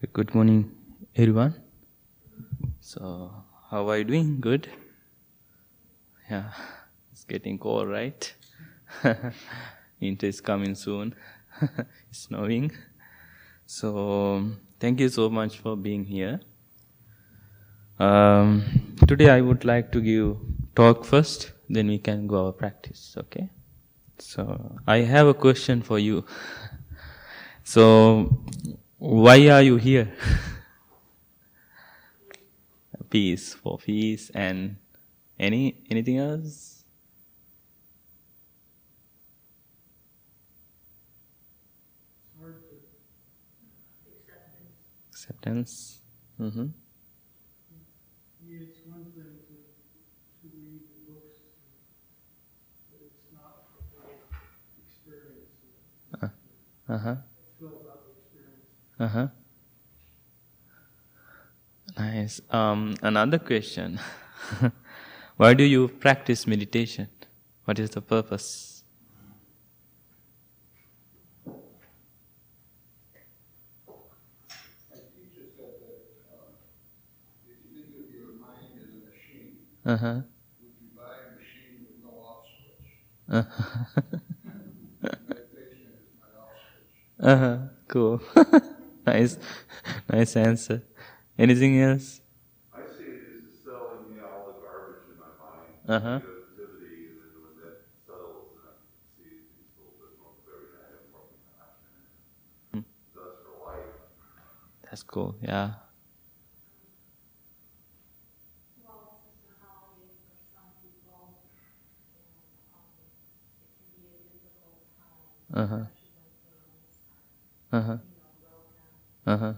Good morning, everyone. So, how are you doing? Good? Yeah, it's getting cold, right? Winter is coming soon. it's snowing. So, thank you so much for being here. Um, today, I would like to give talk first, then we can go our practice. Okay? So, I have a question for you. So, why are you here? peace for peace and any anything else? Acceptance. Mm-hmm. It's one thing to, to read the books, but it's not the full experience. Uh huh. Fill out the experience. Uh huh. Nice. Um, another question. Why do you practice meditation? What is the purpose? Uh, machine, Uh huh. Uh huh. Cool. nice. Nice answer. Anything else? I see it as selling me all the garbage in my mind. Uh huh. Negativity, and then when that settles, and I see these little bit more clarity, I have more compassion. Thus for life. That's cool. Yeah. Well, this is a holiday for some people, and, um, it can be a difficult time, Uh huh. especially when families Uh are, huh. you know, broken. Uh huh.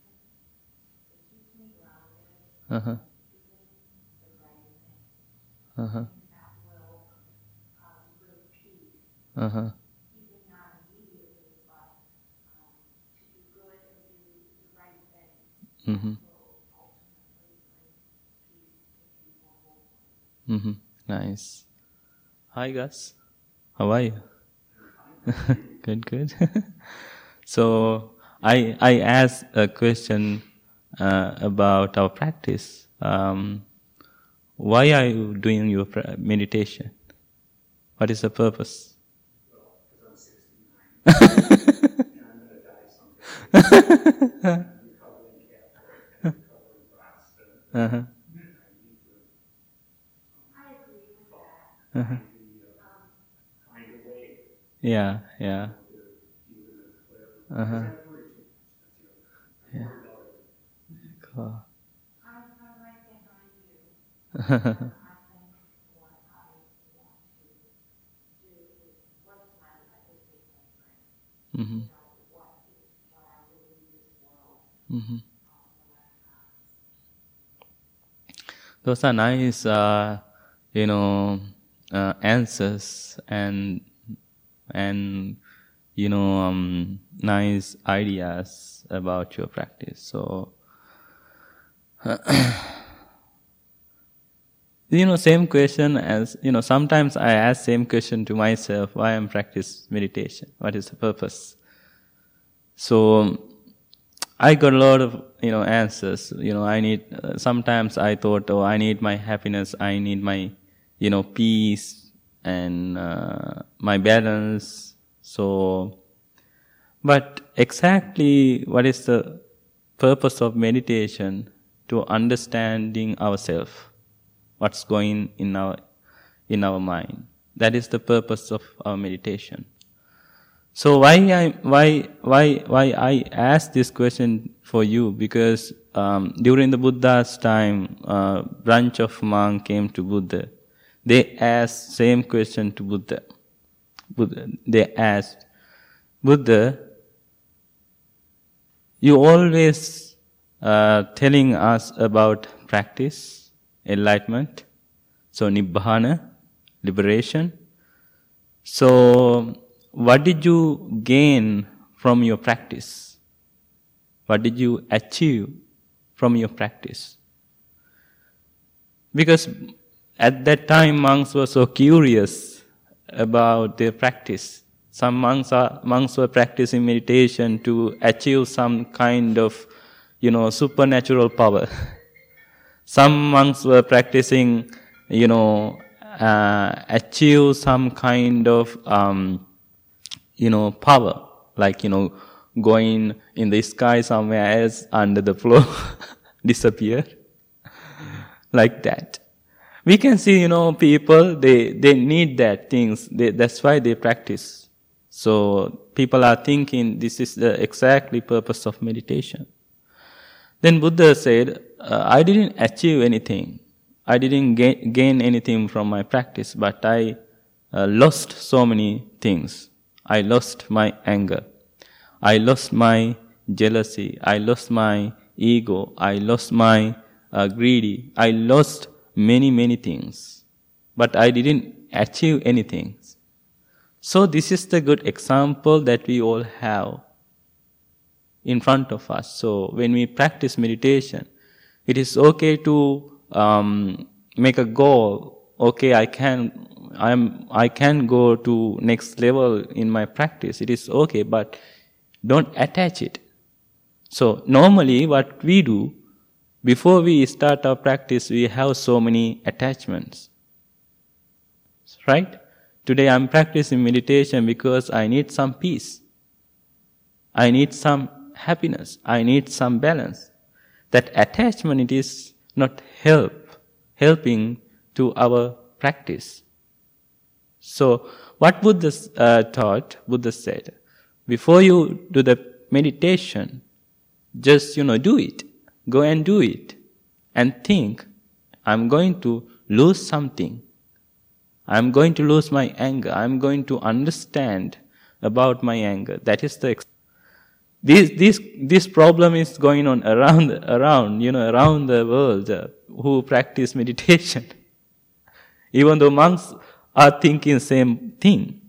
And, um, it keeps me grounded, Uh huh. doing the right thing, Uh huh. things that will, um, bring peace, Uh huh. even not immediately, but, um, to do good and do the right thing Mhm. will ultimately bring peace to people Mhm. Nice. Hi, Gus. How are you? good. Good. so I I asked a question uh, about our practice. Um, why are you doing your meditation? What is the purpose? uh-huh. Is, Yeah, this world Mm-hmm. um, when I pass. Those are nice, uh, you know, uh, answers and and you know um, nice ideas about your practice. So you know, same question as you know. Sometimes I ask same question to myself: Why I'm practice meditation? What is the purpose? So I got a lot of you know answers. You know, I need. Uh, sometimes I thought, oh, I need my happiness. I need my you know peace and uh, my balance. So, but exactly what is the purpose of meditation? To understanding ourselves, what's going in our in our mind. That is the purpose of our meditation. So why I why why why I ask this question for you because um, during the Buddha's time, uh, branch of monk came to Buddha. They asked same question to Buddha. Buddha they asked Buddha, you always uh, telling us about practice, enlightenment, so nibbana, liberation. So, what did you gain from your practice? What did you achieve from your practice? Because at that time, monks were so curious about their practice. Some monks are monks were practicing meditation to achieve some kind of, you know, supernatural power. some monks were practicing, you know, uh, achieve some kind of, um, you know, power, like you know, going in the sky somewhere else under the floor, disappear, like that we can see, you know, people, they, they need that things. They, that's why they practice. So people are thinking this is the exactly purpose of meditation. Then Buddha said, uh, I didn't achieve anything. I didn't gain, gain anything from my practice, but I uh, lost so many things. I lost my anger. I lost my jealousy. I lost my ego. I lost my uh, greedy. I lost many, many things, but I didn't achieve anything. So this is the good example that we all have in front of us. So when we practice meditation, it is okay to um, make a goal. Okay, I can, I'm, I can go to next level in my practice. It is okay, but don't attach it. So normally what we do, before we start our practice, we have so many attachments. Right? Today I'm practicing meditation because I need some peace. I need some happiness. I need some balance. That attachment it is not help, helping to our practice. So, what Buddha uh, taught, Buddha said, before you do the meditation, just, you know, do it. Go and do it. And think, I'm going to lose something. I'm going to lose my anger. I'm going to understand about my anger. That is the, ex- this, this, this problem is going on around, around, you know, around the world uh, who practice meditation. Even though monks are thinking same thing.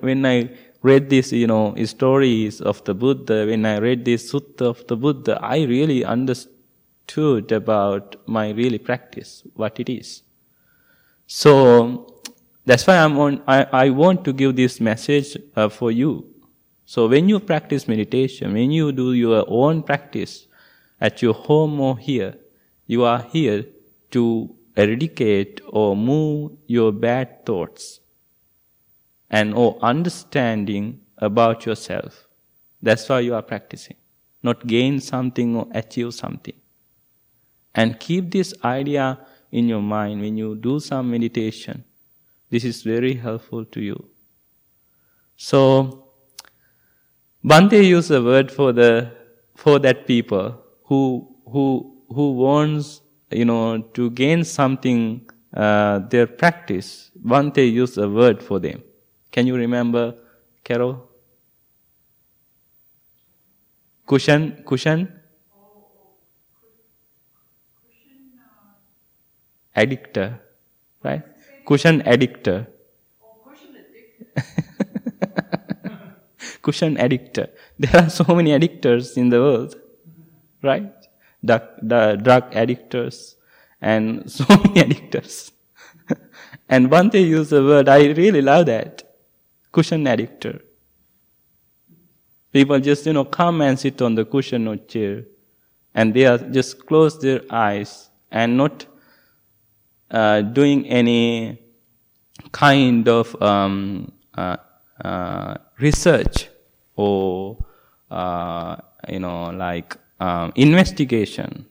When I read these, you know, stories of the Buddha, when I read this sutta of the Buddha, I really understood about my really practice, what it is. So that's why I'm on, I, I want to give this message uh, for you. So when you practice meditation, when you do your own practice at your home or here, you are here to eradicate or move your bad thoughts and or understanding about yourself. That's why you are practicing. Not gain something or achieve something. And keep this idea in your mind when you do some meditation. This is very helpful to you. So, Bhante used a word for the for that people who who who wants you know to gain something uh, their practice. Bhante used a word for them. Can you remember, Carol? Cushion, cushion? Addictor, right? Cushion addictor. cushion addictor. There are so many addictors in the world, right? Drug, drug addictors and so many addictors. and one they use the word, I really love that cushion addictor. People just, you know, come and sit on the cushion or chair and they are just close their eyes and not uh, doing any kind of um, uh, uh, research or uh, you know like um, investigation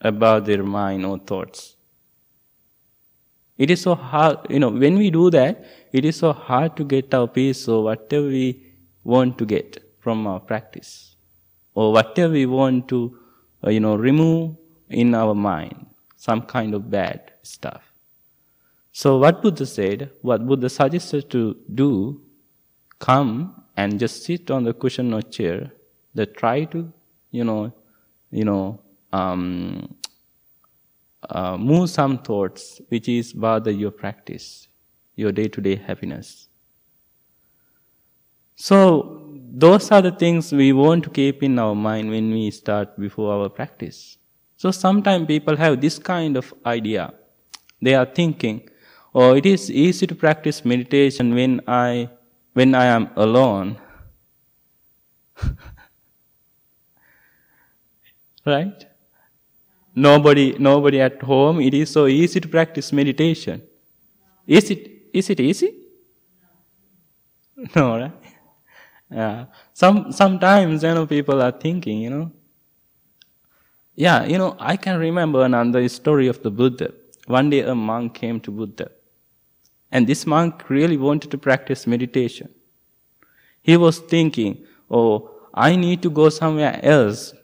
about their mind or thoughts. It is so hard, you know, when we do that, it is so hard to get our peace or whatever we want to get from our practice or whatever we want to, uh, you know, remove in our mind, some kind of bad stuff. So what Buddha said, what Buddha suggested to do, come and just sit on the cushion or chair, that try to, you know, you know, um, uh, move some thoughts which is bother your practice, your day-to-day happiness. So those are the things we want to keep in our mind when we start before our practice. So sometimes people have this kind of idea. They are thinking, oh, it is easy to practice meditation when I when I am alone, right? Nobody, nobody at home. It is so easy to practice meditation. Is it? Is it easy? No, right? Yeah. Some sometimes you know people are thinking, you know. Yeah, you know, I can remember another story of the Buddha. One day a monk came to Buddha. And this monk really wanted to practice meditation. He was thinking, oh, I need to go somewhere else.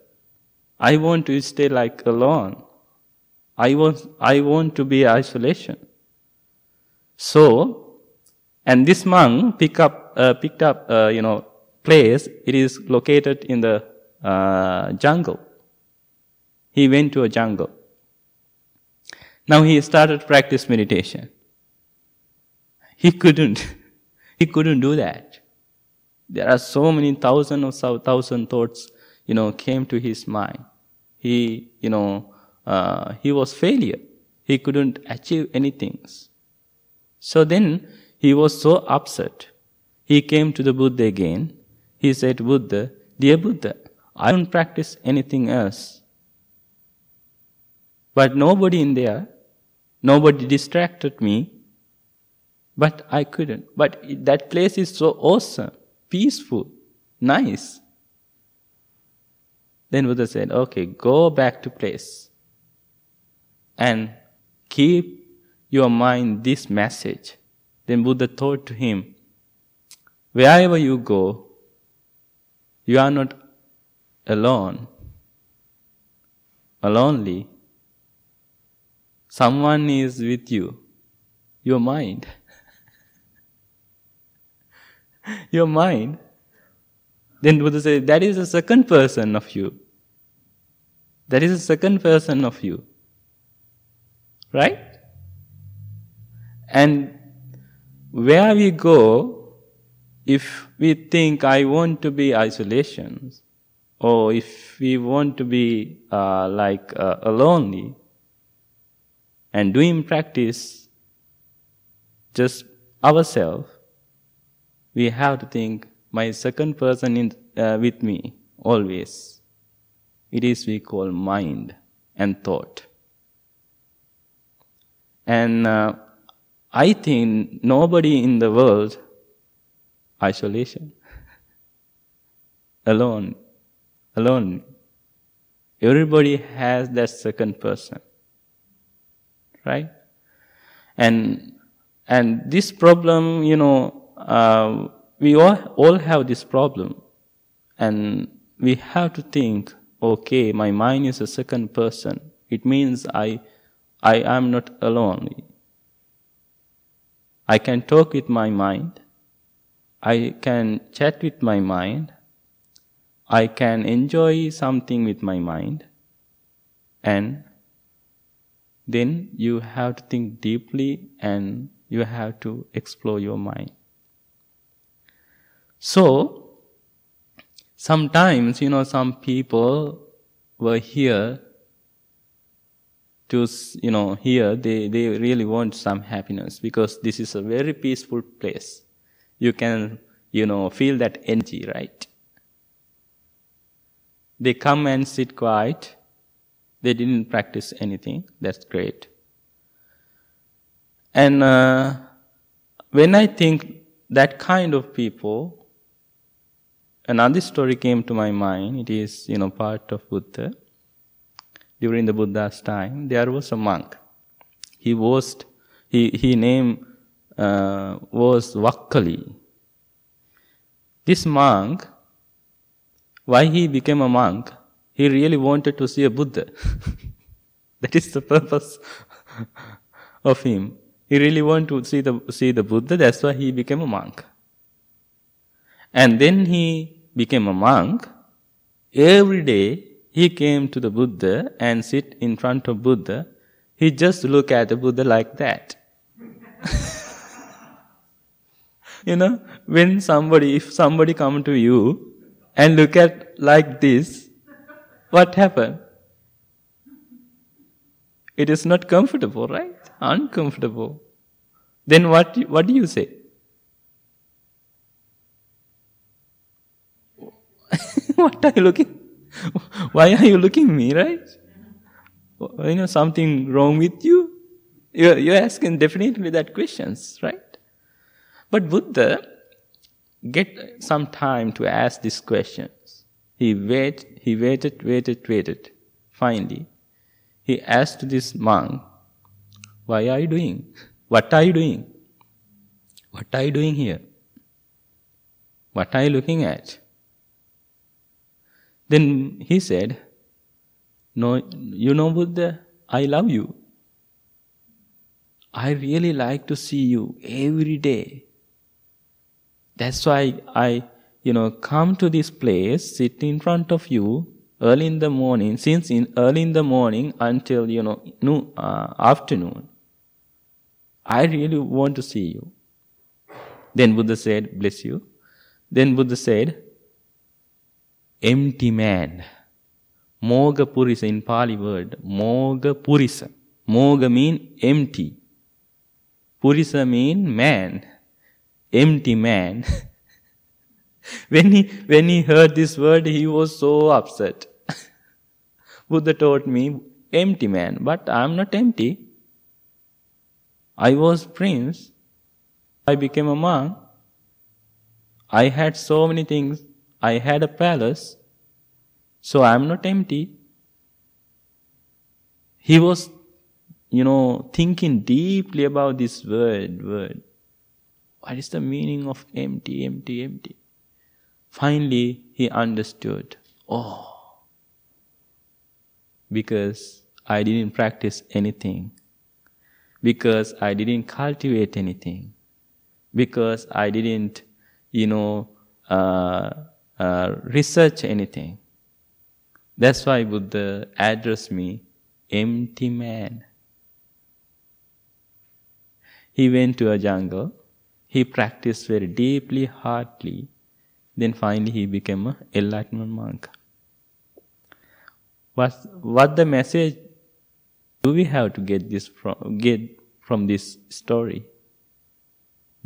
I want to stay like alone. I want, I want to be isolation. So, and this monk pick up, uh, picked up, uh, you know, place. It is located in the uh, jungle. He went to a jungle. Now he started practice meditation. He couldn't. He couldn't do that. There are so many thousand so thousand thoughts, you know, came to his mind. He, you know, uh, he was failure. He couldn't achieve anything. So then he was so upset. He came to the Buddha again. He said, Buddha, dear Buddha, I don't practice anything else. But nobody in there, nobody distracted me, but I couldn't. But that place is so awesome, peaceful, nice. Then Buddha said, okay, go back to place and keep your mind this message. Then Buddha told to him, wherever you go, you are not alone, alonely. Someone is with you, your mind. your mind. Then Buddha said, that is the second person of you. That is the second person of you. Right? And where we go, if we think I want to be isolation, or if we want to be uh, like uh, lonely, and doing practice just ourselves, we have to think my second person in, uh, with me always. It is we call mind and thought. And uh, I think nobody in the world isolation alone alone everybody has that second person right and and this problem you know uh, we all, all have this problem. And we have to think okay my mind is a second person. It means i i am not alone. I can talk with my mind. I can chat with my mind. I can enjoy something with my mind. And then you have to think deeply and you have to explore your mind so, sometimes, you know, some people were here to, you know, here they, they really want some happiness because this is a very peaceful place. You can, you know, feel that energy, right? They come and sit quiet. They didn't practice anything. That's great. And uh, when I think that kind of people, another story came to my mind. It is, you know, part of Buddha. During the Buddha's time, there was a monk. He was, he, he name uh, was Vakkali. This monk, why he became a monk? He really wanted to see a Buddha. that is the purpose of him. He really wanted to see the, see the Buddha, that's why he became a monk. And then he became a monk, every day he came to the Buddha and sit in front of Buddha. He just look at the Buddha like that. you know, when somebody, if somebody come to you and look at like this, what happen? It is not comfortable, right? Uncomfortable. Then what, what do you say? what are you looking? Why are you looking me, right? You know, something wrong with you? You're, you're asking definitely that questions, right? But Buddha get some time to ask these questions. He wait, he waited, waited, waited. Finally, he asked this monk, why are you doing? What are you doing? What are you doing here? What are you looking at? Then he said, No, you know, Buddha, I love you. I really like to see you every day. That's why I, you know, come to this place, sit in front of you early in the morning, since in early in the morning until, you know, noon, uh, afternoon. I really want to see you. Then Buddha said, bless you. Then Buddha said, empty man. Moga Purisa in Pali word. Moga Purisa. Moga mean empty. Purisa mean man. Empty man. when he when he heard this word, he was so upset. Buddha told me, empty man, but I am not empty. I was prince. I became a monk. I had so many things. I had a palace. So I am not empty. He was, you know, thinking deeply about this word, word. What is the meaning of empty, empty, empty? Finally, he understood. Oh, because I didn't practice anything. Because I didn't cultivate anything. Because I didn't, you know, uh, uh, research anything. That's why Buddha addressed me, empty man. He went to a jungle. He practiced very deeply, hardly. Then finally he became a enlightenment monk. What, what the message do we have to get this from, get from this story?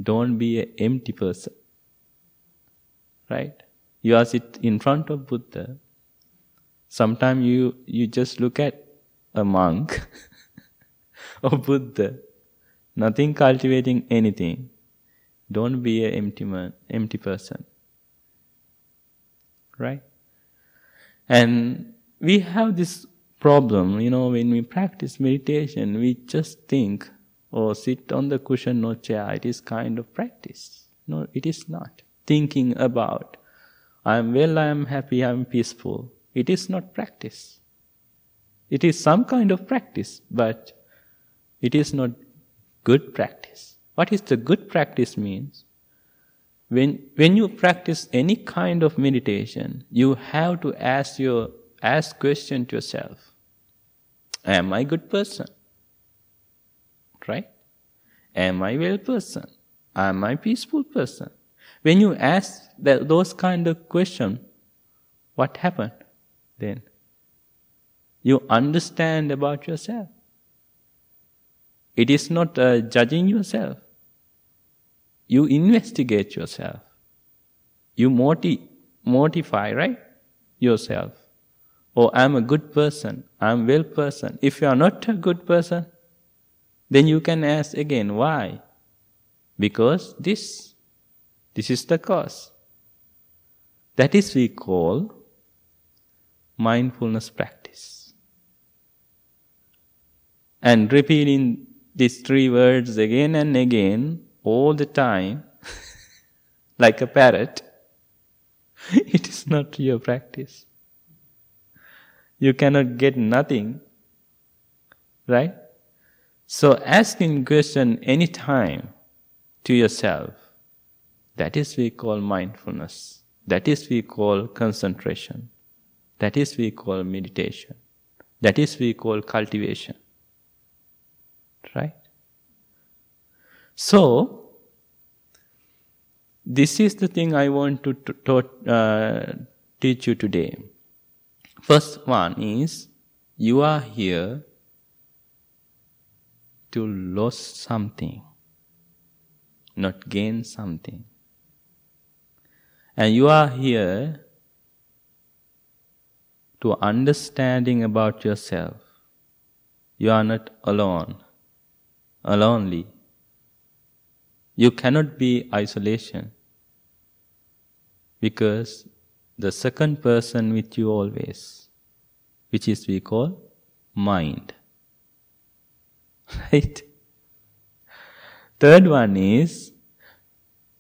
Don't be an empty person. Right? You are sit in front of Buddha. Sometimes you, you just look at a monk or Buddha, nothing cultivating anything. Don't be an empty man, empty person. Right? And we have this problem, you know, when we practice meditation, we just think, oh, sit on the cushion or chair, it is kind of practice. No, it is not. Thinking about, I am well, I am happy, I am peaceful. It is not practice. It is some kind of practice, but it is not good practice. What is the good practice means? When, when you practice any kind of meditation, you have to ask your ask question to yourself. Am I good person? Right? Am I well person? Am I peaceful person? When you ask that, those kind of question, what happened then? You understand about yourself. It is not uh, judging yourself. You investigate yourself. You morti- mortify, right? Yourself. Oh, I'm a good person. I'm well person. If you are not a good person, then you can ask again, why? Because this, this is the cause. That is we call mindfulness practice. And repeating these three words again and again all the time, like a parrot, it is not your practice. You cannot get nothing, right? So asking question anytime to yourself, that is we call mindfulness. That is we call concentration. That is we call meditation. That is we call cultivation. Right? So, this is the thing I want to, to, to uh, teach you today. First one is you are here to lose something, not gain something. And you are here to understanding about yourself. You are not alone, alonely. You cannot be isolation because the second person with you always, which is we call mind. Right? Third one is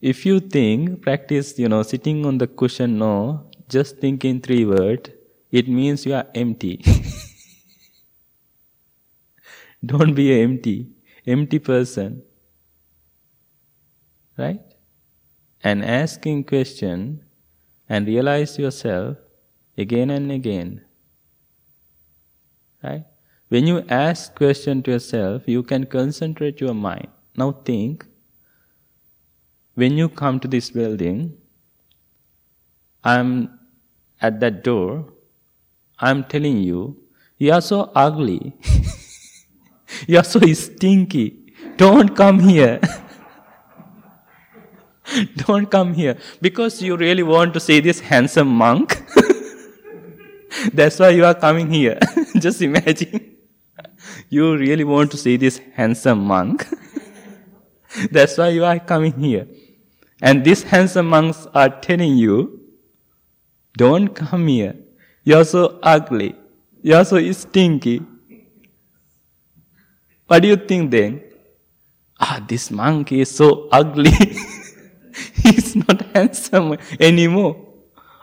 if you think, practice, you know, sitting on the cushion, no, just think in three words, it means you are empty. Don't be an empty, empty person. Right? And asking question and realize yourself again and again. Right? When you ask question to yourself, you can concentrate your mind. Now think, when you come to this building, I'm at that door, I'm telling you, you are so ugly. you are so stinky. Don't come here. Don't come here. Because you really want to see this handsome monk. That's why you are coming here. Just imagine. You really want to see this handsome monk. That's why you are coming here. And these handsome monks are telling you, don't come here. You're so ugly. You're so stinky. What do you think then? Ah, this monk is so ugly. He's not handsome anymore.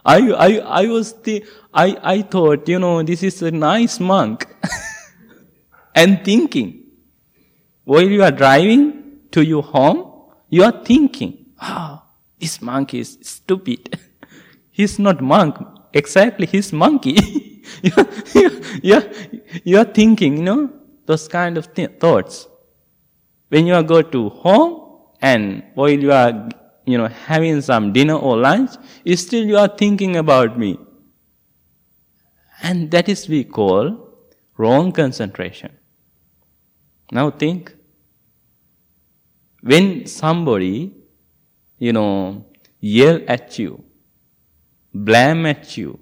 I, I, I was the, I, I thought, you know, this is a nice monk. and thinking. While you are driving to your home, you are thinking, ah, oh, this monk is stupid. he's not monk. Exactly, he's monkey. you're, you're thinking, you know, those kind of th- thoughts. When you are go to home and while you are, you know, having some dinner or lunch, still you are thinking about me. And that is we call wrong concentration. Now think, when somebody, you know, yell at you, blame at you,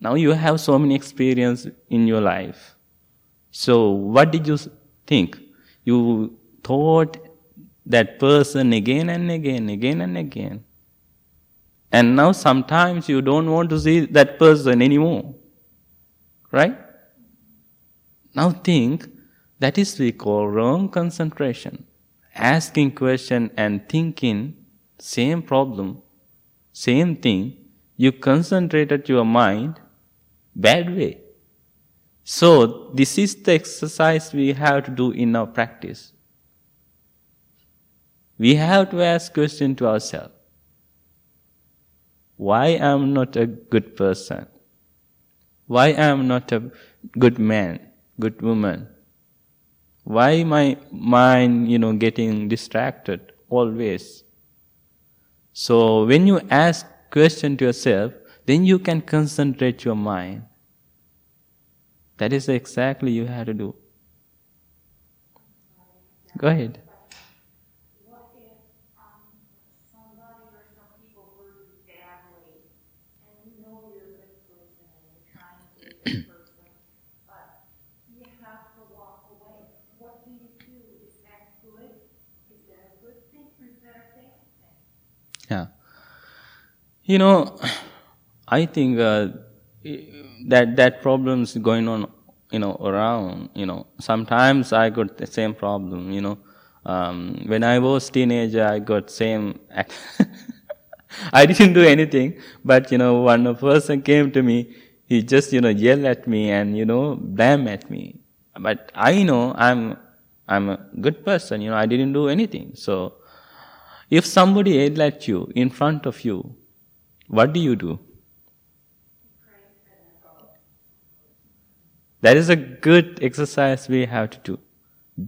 now you have so many experience in your life. So what did you think? You thought that person again and again, again and again. And now sometimes you don't want to see that person anymore. Right? Now think, that is we call wrong concentration. Asking question and thinking same problem, same thing, you concentrated your mind bad way. So this is the exercise we have to do in our practice. We have to ask question to ourselves. Why am not a good person? Why am not a good man, good woman? Why my mind, you know, getting distracted always? So when you ask question to yourself, then you can concentrate your mind. That is exactly you have to do. Go ahead. What if um, somebody or some people hurt you badly, and you know you're a good person and you're trying to be a good person, but you have to walk away? What do you do? Is that good? Is that a good thing or is that a bad thing? Yeah. You know, I think uh, that that problems going on, you know, around. You know, sometimes I got the same problem. You know, um, when I was teenager, I got same. I didn't do anything, but you know, one person came to me. He just you know yelled at me and you know blame at me. But I know I'm I'm a good person. You know, I didn't do anything. So, if somebody yelled at you in front of you, what do you do? That is a good exercise we have to do.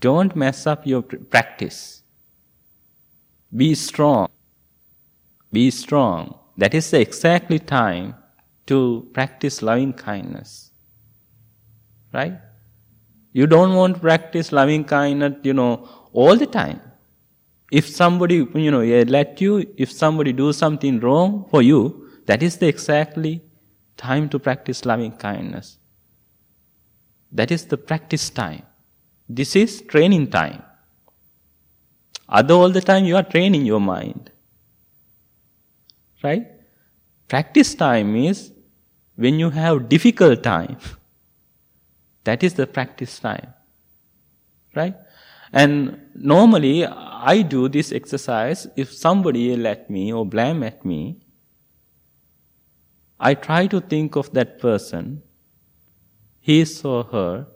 Don't mess up your practice. Be strong. Be strong. That is the exactly time to practice loving kindness. Right? You don't want to practice loving kindness, you know, all the time. If somebody, you know, let you, if somebody do something wrong for you, that is the exactly time to practice loving kindness. That is the practice time. This is training time. Other all the time you are training your mind. Right? Practice time is when you have difficult time. That is the practice time. Right? And normally I do this exercise if somebody at me or blame at me. I try to think of that person, his or her,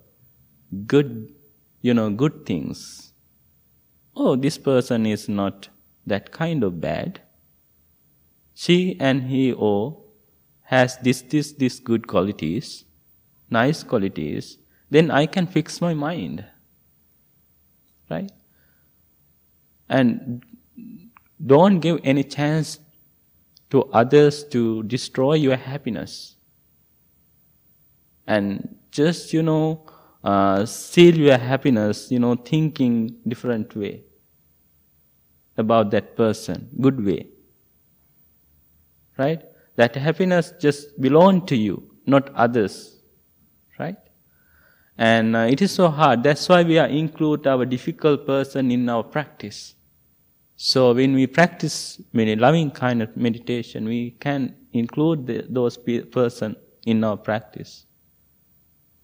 good, you know, good things. Oh, this person is not that kind of bad. She and he or has this, this, this good qualities, nice qualities, then I can fix my mind. Right? And don't give any chance to others to destroy your happiness. And just, you know, uh, seal your happiness, you know, thinking different way about that person, good way. Right? That happiness just belong to you, not others. Right? And uh, it is so hard. That's why we are include our difficult person in our practice. So when we practice many loving kind of meditation, we can include the, those pe- person in our practice.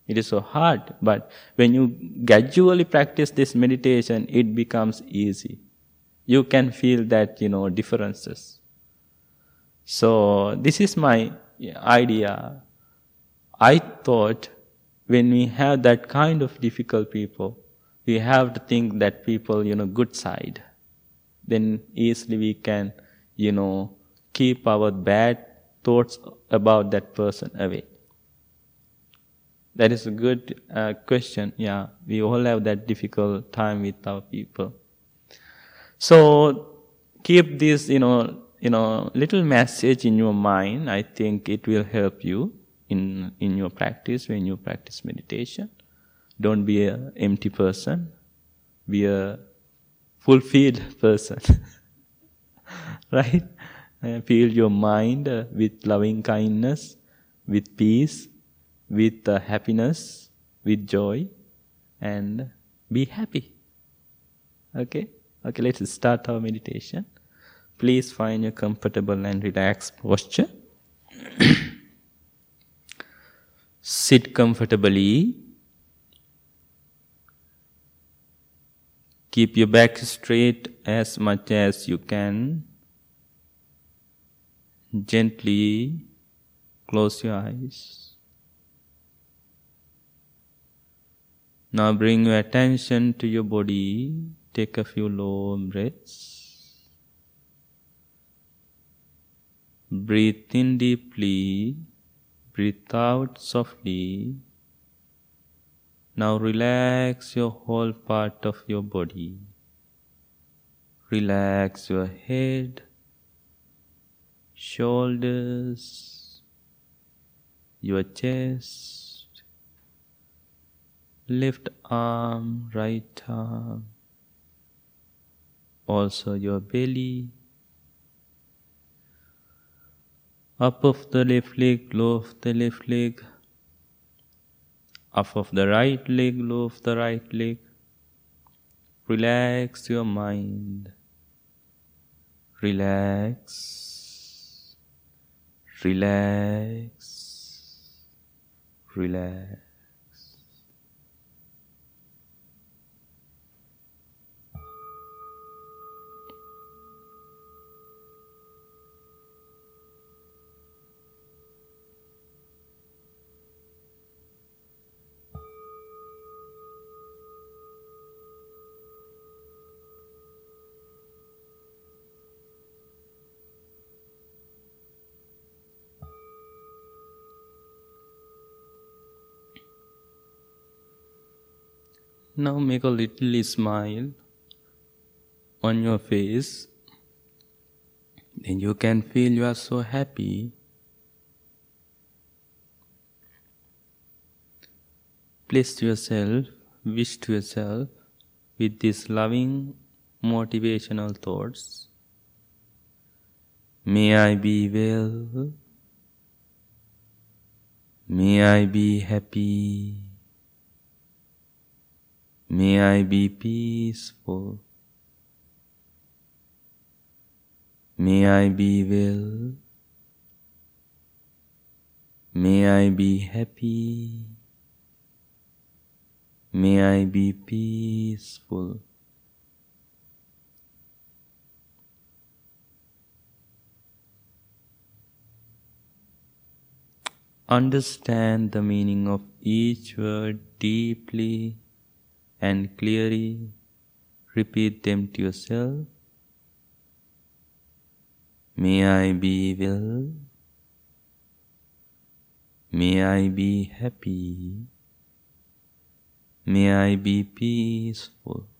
It is so hard, but when you gradually practice this meditation, it becomes easy. You can feel that, you know, differences. So this is my idea. I thought when we have that kind of difficult people, we have to think that people, you know, good side then easily we can, you know, keep our bad thoughts about that person away. That is a good uh, question. Yeah, we all have that difficult time with our people. So keep this, you know, you know, little message in your mind. I think it will help you in in your practice when you practice meditation. Don't be an empty person. Be a fulfilled person. right? Uh, fill your mind uh, with loving kindness, with peace, with uh, happiness, with joy, and be happy. Okay? Okay, let's start our meditation. Please find a comfortable and relaxed posture. Sit comfortably Keep your back straight as much as you can. Gently close your eyes. Now bring your attention to your body. Take a few long breaths. Breathe in deeply. Breathe out softly. Now relax your whole part of your body. Relax your head, shoulders, your chest, left arm, right arm, also your belly, up of the left leg, low of the left leg up of the right leg, low of the right leg. Relax your mind. Relax. Relax. Relax. Now make a little smile on your face. Then you can feel you are so happy. Place yourself, wish to yourself with these loving motivational thoughts. May I be well. May I be happy. May I be peaceful. May I be well. May I be happy. May I be peaceful. Understand the meaning of each word deeply and clearly. Repeat them to yourself. May I be well. May I be happy. May I be peaceful.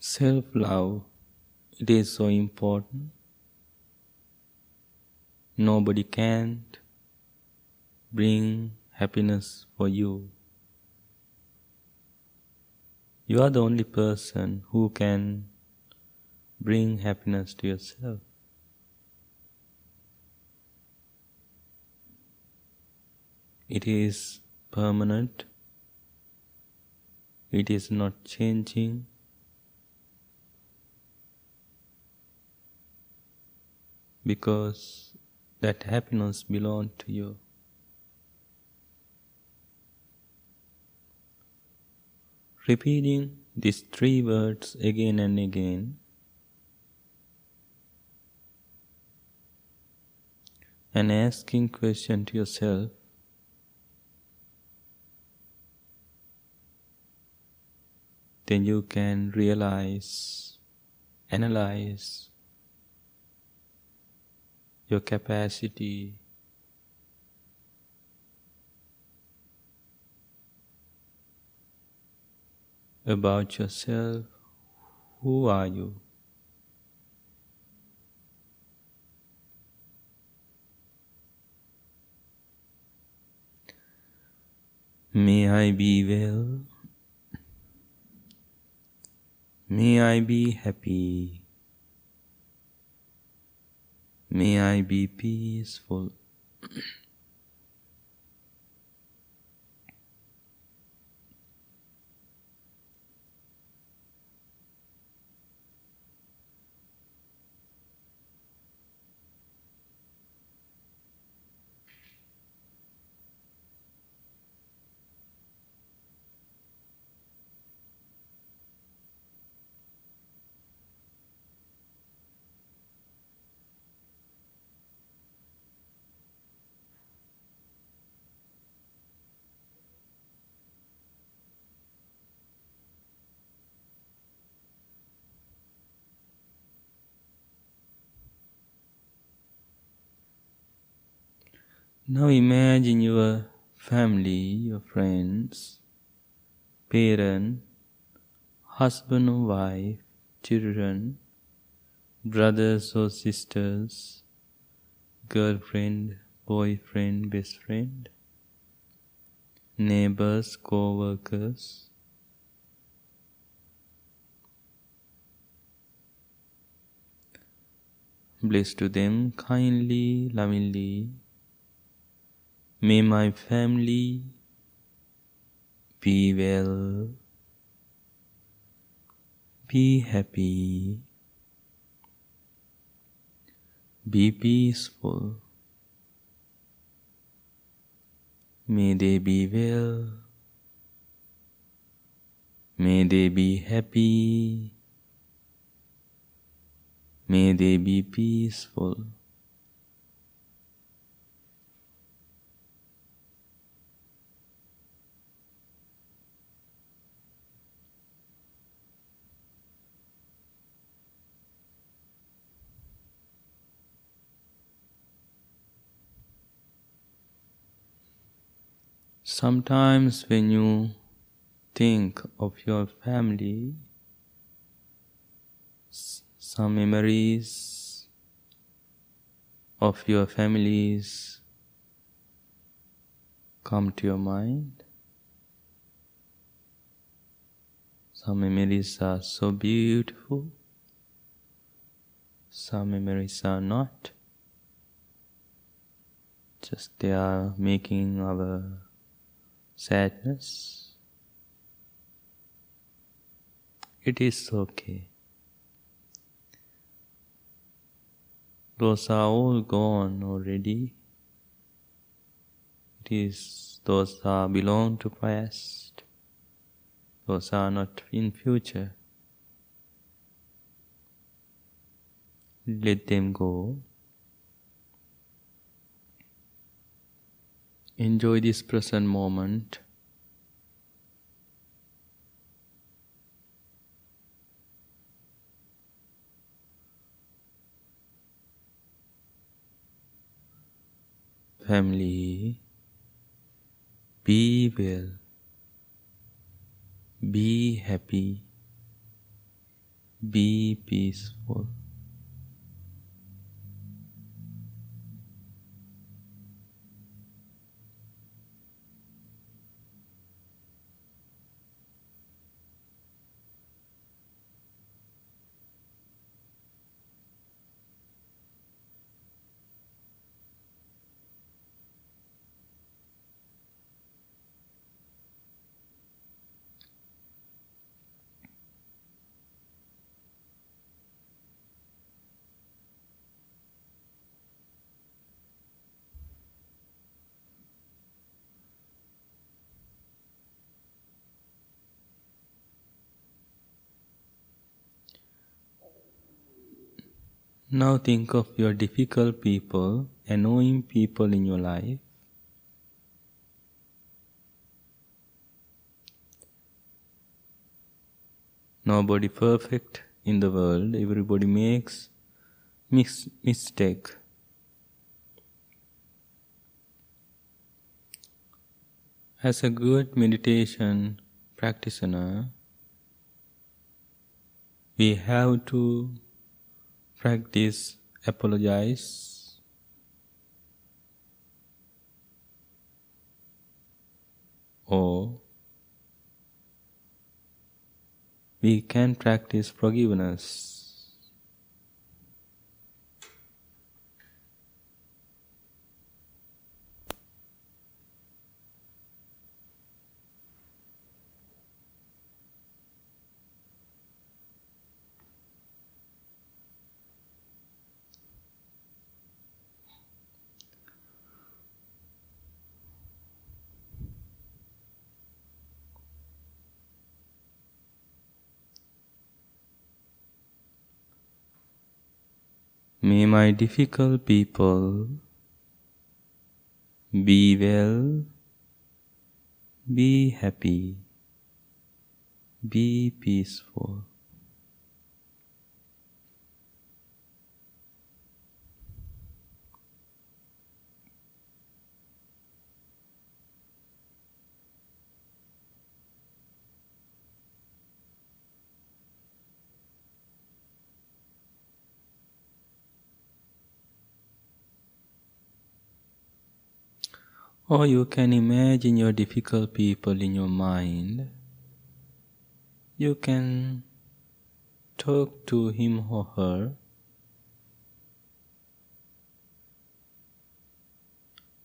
Self love, it is so important. Nobody can bring happiness for you. You are the only person who can bring happiness to yourself. It is permanent, it is not changing. Because that happiness belongs to you. Repeating these three words again and again and asking question to yourself then you can realize analyze your capacity about yourself. Who are you? May I be well. May I be happy. May I be peaceful. Now imagine your family, your friends, parent, husband or wife, children, brothers or sisters, girlfriend, boyfriend, best friend, neighbors, co workers. Bless to them kindly, lovingly. May my family be well, be happy, be peaceful. May they be well. May they be happy. May they be peaceful. Sometimes, when you think of your family, some memories of your families come to your mind. Some memories are so beautiful, some memories are not. Just they are making our sadness. It is okay. Those are all gone already. It is those are belong to past. Those are not in future. Let them go. Enjoy this present moment. Family, be well, be happy, be peaceful. Now think of your difficult people, annoying people in your life. Nobody perfect in the world. Everybody makes mis- mistake. As a good meditation practitioner, we have to practice apologize or we can practice forgiveness. May my difficult people. Be well, be happy, be peaceful. Or you can imagine your difficult people in your mind. You can talk to him or her.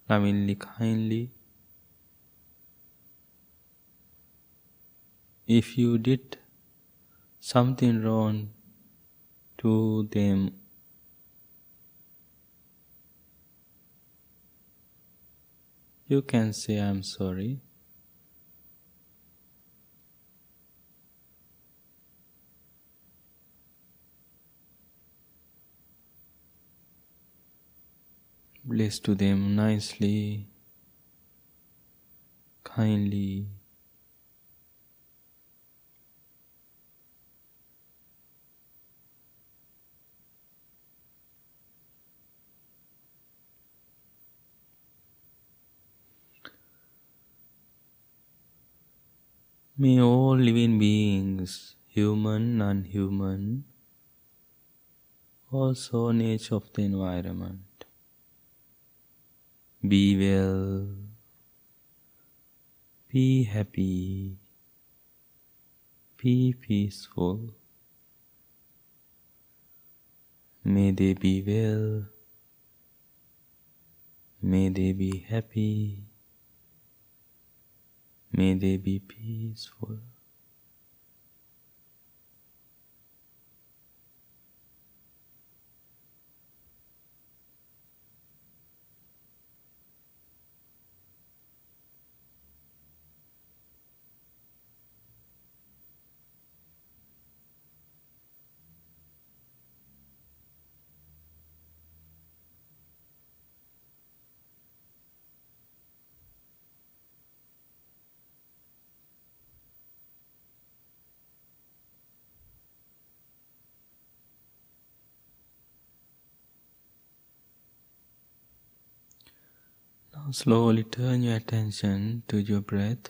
Lovingly, kindly. If you did something wrong to them you can say I'm sorry. Bless to them nicely, kindly. May all living beings, human, non-human, also nature of the environment, be well, be happy, be peaceful. May they be well, may they be happy. May they be peaceful. Slowly turn your attention to your breath.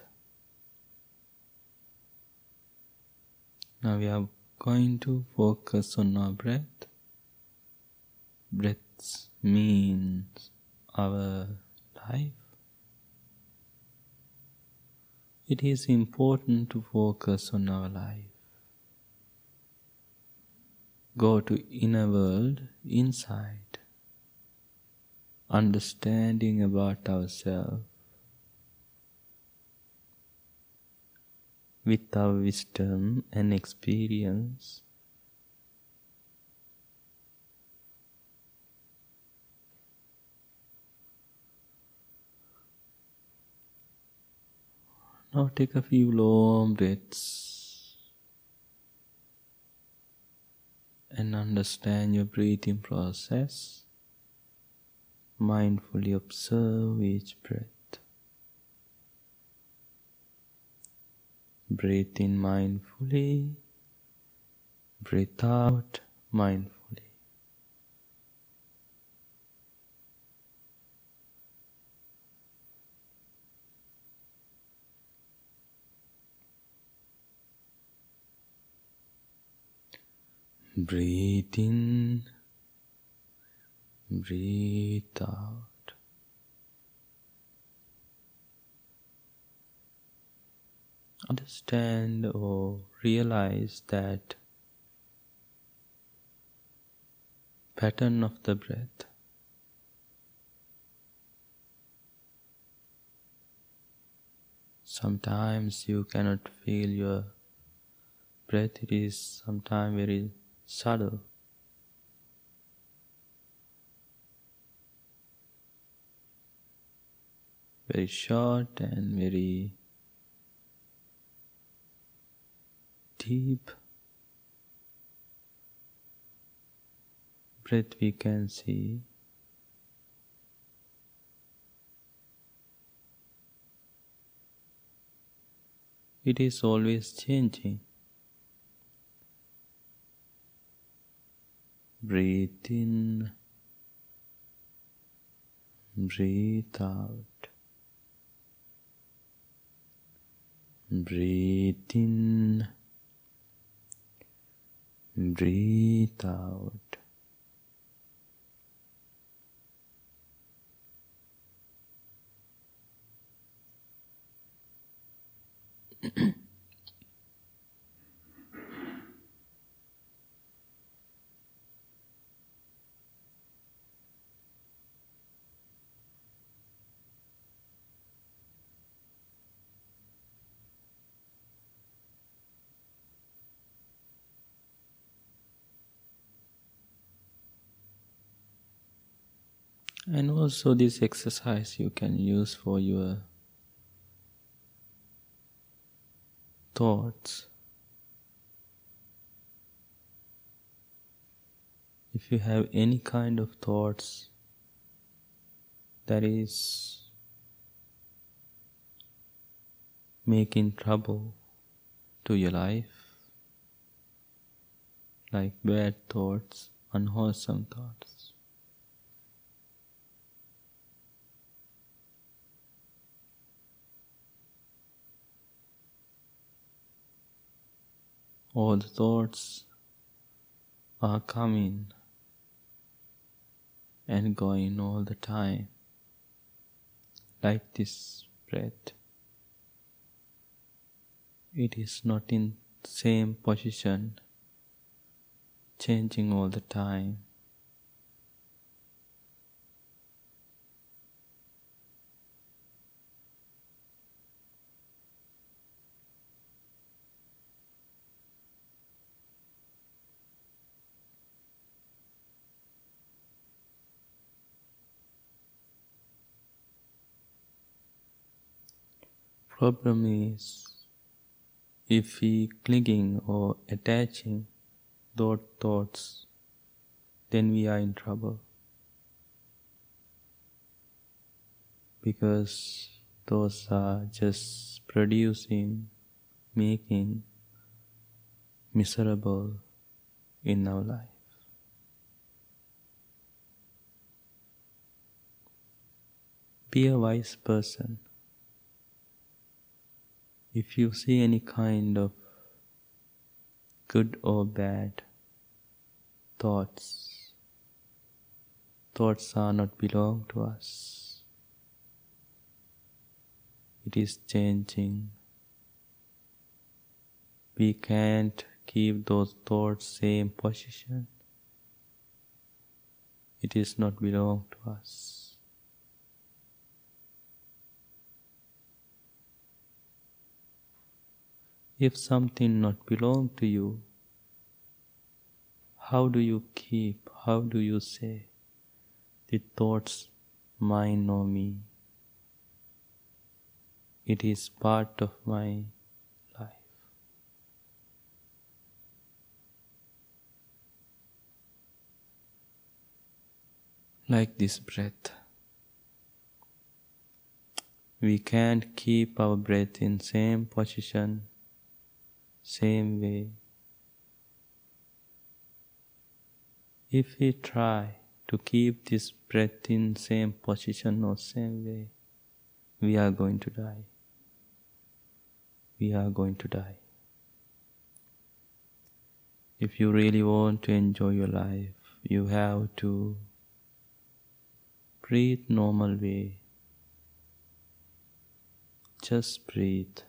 Now we are going to focus on our breath. Breath means our life. It is important to focus on our life. Go to inner world inside understanding about ourselves with our wisdom and experience. Now take a few long breaths and understand your breathing process. Mindfully observe each breath. Breathe in mindfully, breathe out mindfully. Breathe in, breathe out. Understand or realize that pattern of the breath. Sometimes you cannot feel your breath, it is sometimes very subtle. Very short and very deep breath we can see. It is always changing. Breathe in, breathe out. Breathe in, breathe out. And also, this exercise you can use for your thoughts. If you have any kind of thoughts that is making trouble to your life, like bad thoughts, unwholesome thoughts. All the thoughts are coming and going all the time, like this breath. It is not in same position, changing all the time. Problem is if we clinging or attaching those thoughts, then we are in trouble. Because those are just producing, making miserable in our life. Be a wise person. If you see any kind of good or bad thoughts, thoughts are not belong to us. It is changing. We can't keep those thoughts same position. It is not belong to us. If something not belong to you, how do you keep, how do you say, the thoughts mine or me? It is part of my life. Like this breath. We can't keep our breath in same position same way. If we try to keep this breath in same position or same way, we are going to die. We are going to die. If you really want to enjoy your life, you have to breathe normal way. Just breathe.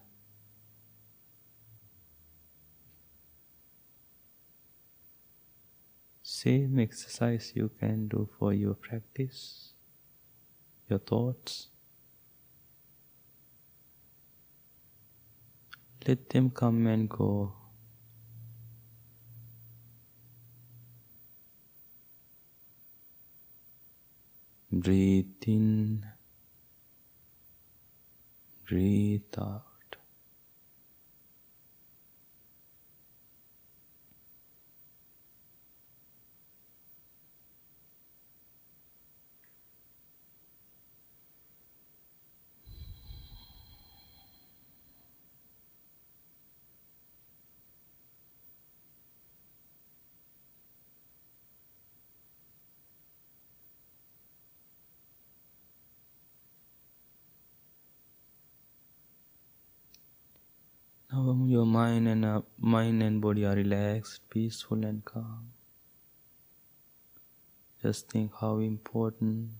Same exercise you can do for your practice, your thoughts. Let them come and go. Breathe in, breathe out. Now your mind and uh, mind and body are relaxed, peaceful and calm. Just think how important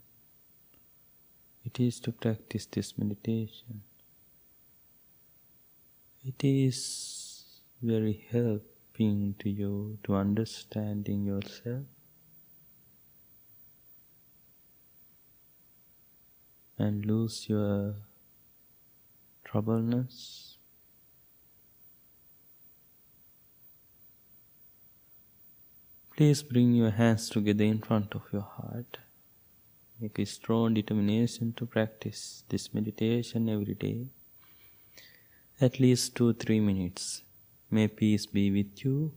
it is to practice this meditation. It is very helping to you to understanding yourself and lose your troubleness Please bring your hands together in front of your heart. Make a strong determination to practice this meditation every day. At least two, three minutes. May peace be with you.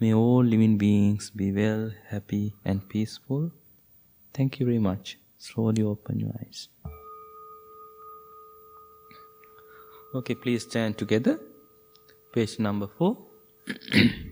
May all living beings be well, happy, and peaceful. Thank you very much. Slowly open your eyes. Okay, please stand together. Page number four.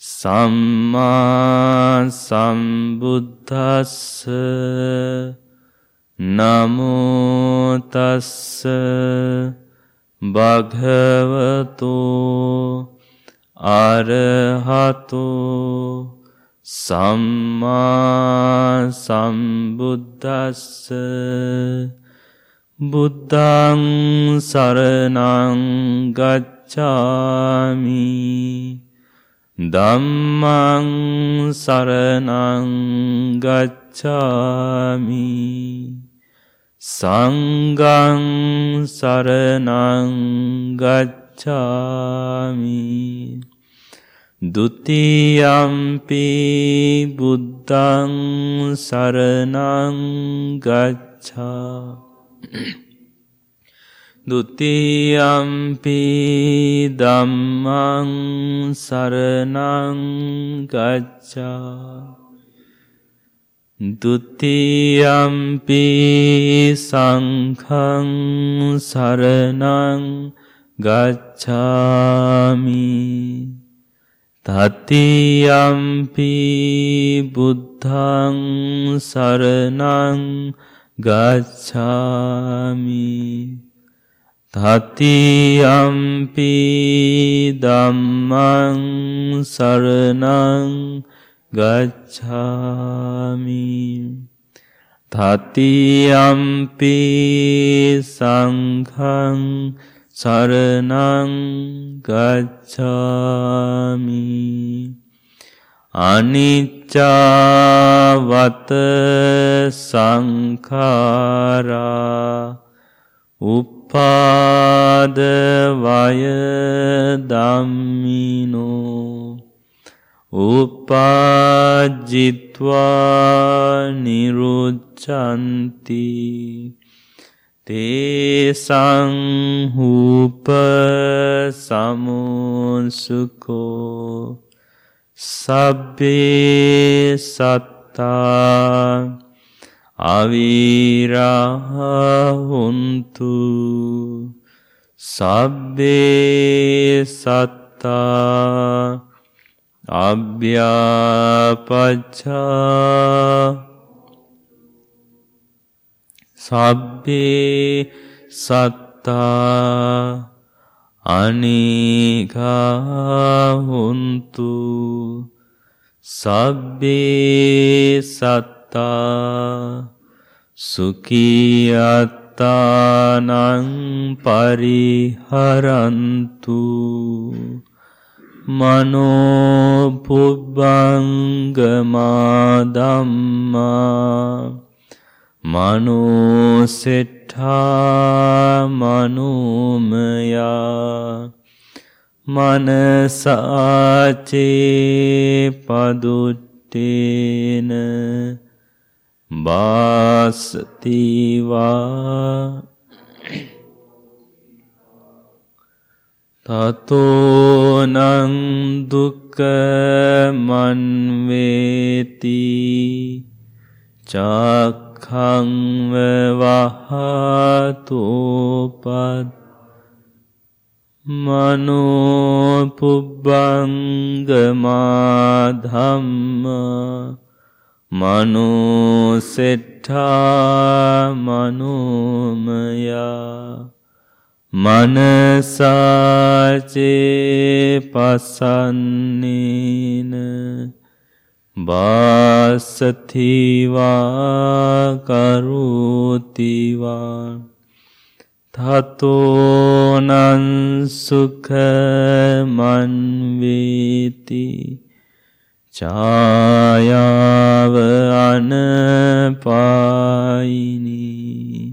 සම්මා සම්බුද්දස්ස නමෝතස්ස භගවතු අරහතු සම්මා සම්බුද්දස්ස බුද්ධං සරණං ගච්ඡාමි ධම්මං සරණං ගච්ඡාමි සංඝං සරණං ගච්ඡාමි ဒ ුතියම්පි බුද්ධං සරණං ගච්ඡා දුතියම්පි දම්මං සරණං ගච්ඡා. දුතියම්පි සංකං සරණං ගච්ඡාමි. තතියම්පි බුද්ධං සරණං ගච්ඡාමි. තතියම්පි දම්මං සරණං ගච්ඡාමි තතියම්පි සංඝං සරණං ගච්ඡාමි අනිච්චවත සංඛාරා උප උපාදවය දම්මිනෝ උපාජිත්වා නිරුච්චන්ති තේසංහූප සමුසුකෝ සබ්බේ සත්තා අවිරහුන්තු සබ්බේ සත්තා අභ්‍යාපච්චා සබ්බේ සත්තා අනිගහුන්තු සබ්බේ සත්තා අත්තා සුකී අත්තානං පරිහරන්තු මනෝ පුබ්බංගමා ධම්මා මනෝ සෙට්ඨා මනෝමයා මනසාචේ පදුට්ටේන වාසතිවා තතෝනං දුක්ඛ මන්වේති චක්ඛං වහතෝපත් මනෝ පුබ්බංගමා ධම්මා මනුසෙට්ඨා මනෝමයා මනසාචේ පසන්නේන බාසතිවා කරුතිවා තතෝනන් සුඛ මන්වේති ඡායාව අනපායිනී।